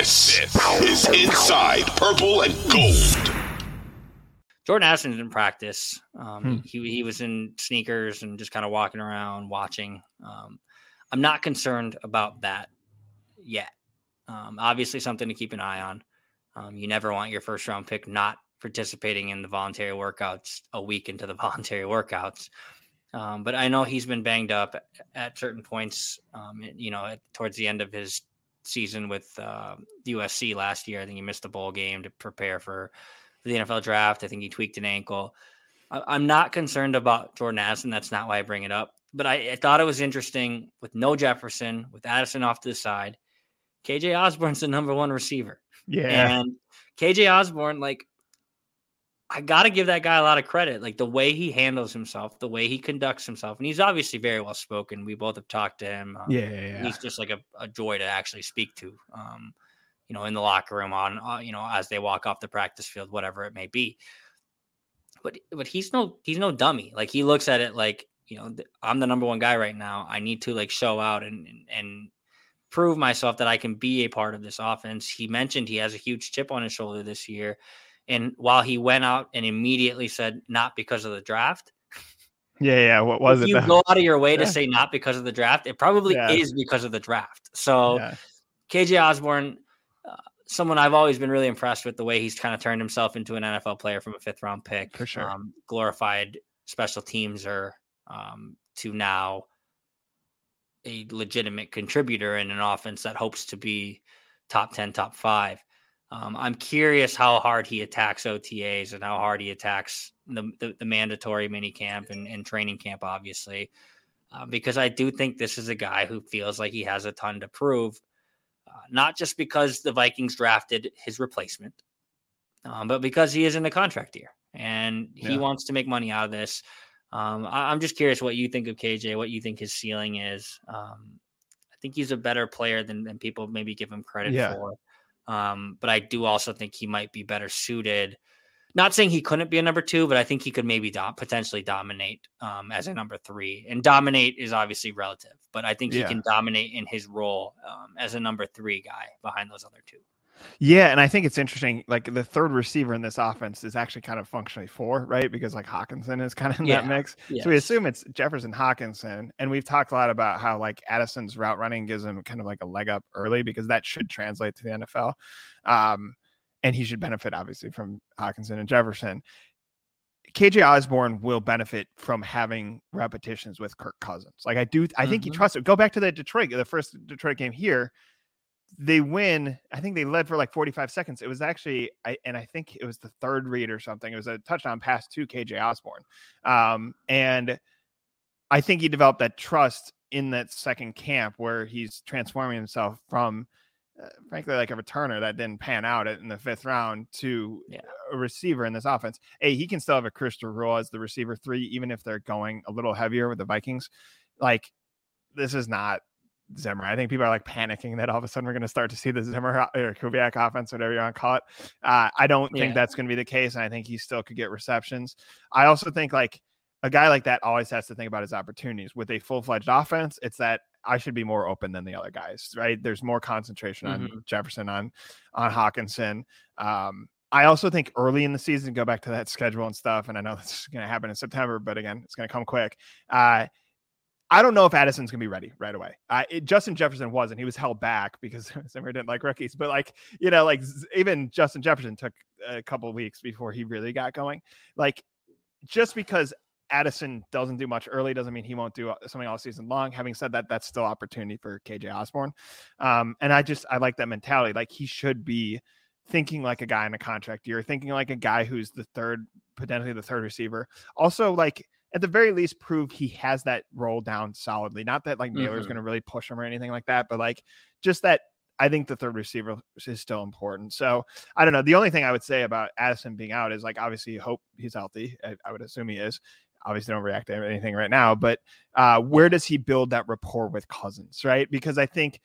This, this is Inside Purple and Gold. Jordan Addison didn't practice. Um, Hmm. he he was in sneakers and just kind of walking around watching. Um, I'm not concerned about that yet. Um, obviously, something to keep an eye on. Um, you never want your first round pick not participating in the voluntary workouts a week into the voluntary workouts. Um, but I know he's been banged up at certain points. Um, you know, towards the end of his season with uh, USC last year, I think he missed the bowl game to prepare for the NFL draft. I think he tweaked an ankle. I, I'm not concerned about Jordan Addison. That's not why I bring it up. But I, I thought it was interesting with no Jefferson, with Addison off to the side. KJ Osborn's the number one receiver. Yeah. And KJ Osborn, like, I got to give that guy a lot of credit. Like the way he handles himself, the way he conducts himself. And he's obviously very well spoken. We both have talked to him. Um, yeah, yeah, yeah. He's just like a, a joy to actually speak to, um, you know, in the locker room, on, uh, you know, as they walk off the practice field, whatever it may be. But, but he's no, he's no dummy. Like he looks at it like, you know, I'm the number one guy right now. I need to like show out and, and, and prove myself that I can be a part of this offense. He mentioned he has a huge chip on his shoulder this year. And while he went out and immediately said, not because of the draft, yeah, yeah. What was if it? you though? go out of your way to say not because of the draft, it probably Yeah. is because of the draft. So Yeah. KJ Osborn, uh, someone I've always been really impressed with the way he's kind of turned himself into an NFL player from a fifth round pick. For sure. Um, glorified special teams are um, to now a legitimate contributor in an offense that hopes to be top 10, top five. Um, I'm curious how hard he attacks OTAs and how hard he attacks the, the, the mandatory mini camp and, and training camp, obviously, uh, because I do think this is a guy who feels like he has a ton to prove, uh, not just because the Vikings drafted his replacement, um, but because he is in the contract year and he Yeah. wants to make money out of this. Um, I, I'm just curious what you think of KJ, what you think his ceiling is. Um, I think he's a better player than, than people maybe give him credit Yeah. for. Um, but I do also think he might be better suited. Not saying he couldn't be a number two, but I think he could maybe dom- potentially dominate um, as a number three. And dominate is obviously relative, but I think Yeah. he can dominate in his role um, as a number three guy behind those other two. Yeah, and I think it's interesting. Like the third receiver in this offense is actually kind of functionally four, right? Because like Hockenson is kind of in that Yeah, mix. So we assume it's Jefferson Hockenson. And we've talked a lot about how like Addison's route running gives him kind of like a leg up early because that should translate to the NFL. Um, and he should benefit obviously from Hockenson and Jefferson. KJ Osborn will benefit from having repetitions with Kirk Cousins. Like I do, I think he Mhm. trusts it. Go back to the Detroit, the first Detroit game here. They win. I think they led for like 45 seconds. It was actually, I and I think it was the third read or something. It was a touchdown pass to KJ Osborn. Um, and I think he developed that trust in that second camp where he's transforming himself from, uh, frankly, like a returner that didn't pan out in the fifth round to Yeah. a receiver in this offense. Hey, he can still have a Christopher role as the receiver three, even if they're going a little heavier with the Vikings. Like, this is not Zimmer. I think people are like panicking that all of a sudden we're going to start to see the Zimmer or Kubiak offense, whatever you want to call it. Uh, I don't think that's going to be the case, and I think he still could get receptions. I also think like a guy like that always has to think about his opportunities with a full fledged offense. It's that I should be more open than the other guys, right? There's more concentration on Mhm. Jefferson, on on Hockenson. Um, I also think early in the season, go back to that schedule and stuff. And I know this is going to happen in September, but again, it's going to come quick. Uh, I don't know if Addison's to be ready right away. It, Justin Jefferson wasn't. He was held back because Zimmer didn't like rookies. But like you know, like even Justin Jefferson took a couple weeks before he really got going. Like just because Addison doesn't do much early doesn't mean he won't do uh, something all season long. Having said that, that's still opportunity for KJ Osborn. Um, and I just I like that mentality. Like he should be thinking like a guy in a contract year, thinking like a guy who's the third, potentially the third receiver. Also, like at the very least, prove he has that role down solidly. Not that like Nailor's Mhm. going to really push him or anything like that, but like just that I think the third receiver is still important. So I don't know. The only thing I would say about Addison being out is like obviously hope he's healthy. I, I would assume he is. Obviously, don't react to anything right now. But uh, where does he build that rapport with Cousins? Right? Because I think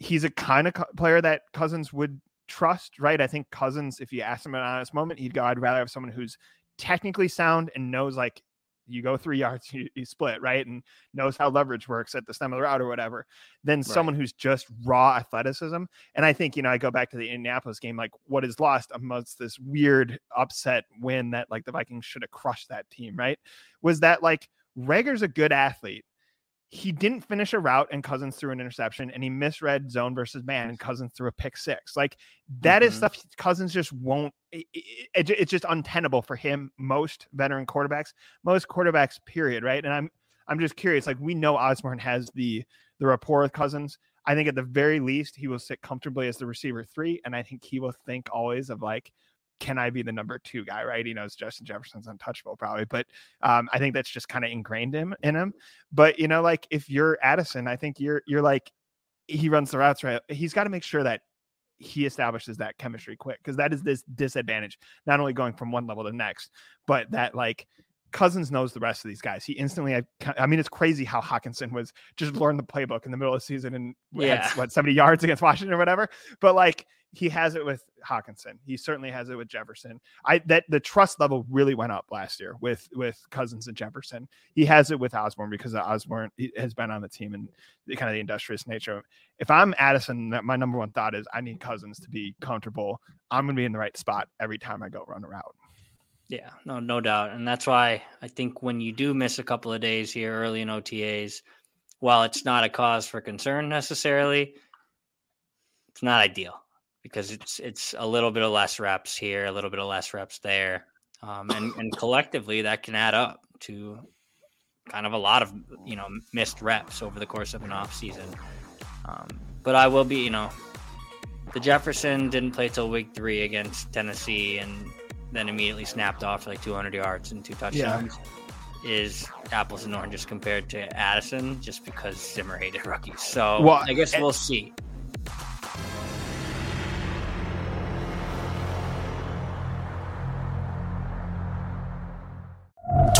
he's a kind of co- player that Cousins would trust. Right? I think Cousins, if you ask him at an honest moment, he'd go, "I'd rather have someone who's technically sound and knows like you go three yards, you, you split, right? And knows how leverage works at the stem of the route or whatever, than right. someone who's just raw athleticism. And I think, you know, I go back to the Indianapolis game, like what is lost amongst this weird upset win that like the Vikings should have crushed that team, right? Was that like Reagor's a good athlete he didn't finish a route and Cousins threw an interception and he misread zone versus man and Cousins threw a pick six. Like that mm-hmm. is stuff Cousins just won't, it, it, it's just untenable for him. Most veteran quarterbacks, most quarterbacks, period. Right. And I'm, I'm just curious. Like we know Osborn has the, the rapport with Cousins. I think at the very least he will sit comfortably as the receiver three. And I think he will think always of like, can I be the number two guy? Right. He knows Justin Jefferson's untouchable, probably, but um, I think that's just kind of ingrained him in him. But you know, like if you're Addison, I think you're you're like he runs the routes right. He's got to make sure that he establishes that chemistry quick because that is this disadvantage, not only going from one level to the next, but that like Cousins knows the rest of these guys. He instantly, I, I mean, it's crazy how Hockenson was just learned the playbook in the middle of the season and yeah. had what 70 yards against Washington or whatever. But like he has it with Hockenson. He certainly has it with Jefferson. I that the trust level really went up last year with with Cousins and Jefferson. He has it with Osborn because Osborn has been on the team and the kind of the industrious nature. If I'm Addison, my number one thought is I need Cousins to be comfortable. I'm going to be in the right spot every time I go run a route. Yeah, no, no doubt, and that's why I think when you do miss a couple of days here early in OTAs, while it's not a cause for concern necessarily, it's not ideal because it's it's a little bit of less reps here, a little bit of less reps there, um, and and collectively that can add up to kind of a lot of you know missed reps over the course of an off season. Um, but I will be, you know, the Jefferson didn't play till week three against Tennessee, and then immediately snapped off like 200 yards and two touchdowns. Yeah. Is apples and oranges compared to Addison, just because Zimmer hated rookies. So well, I guess we'll see.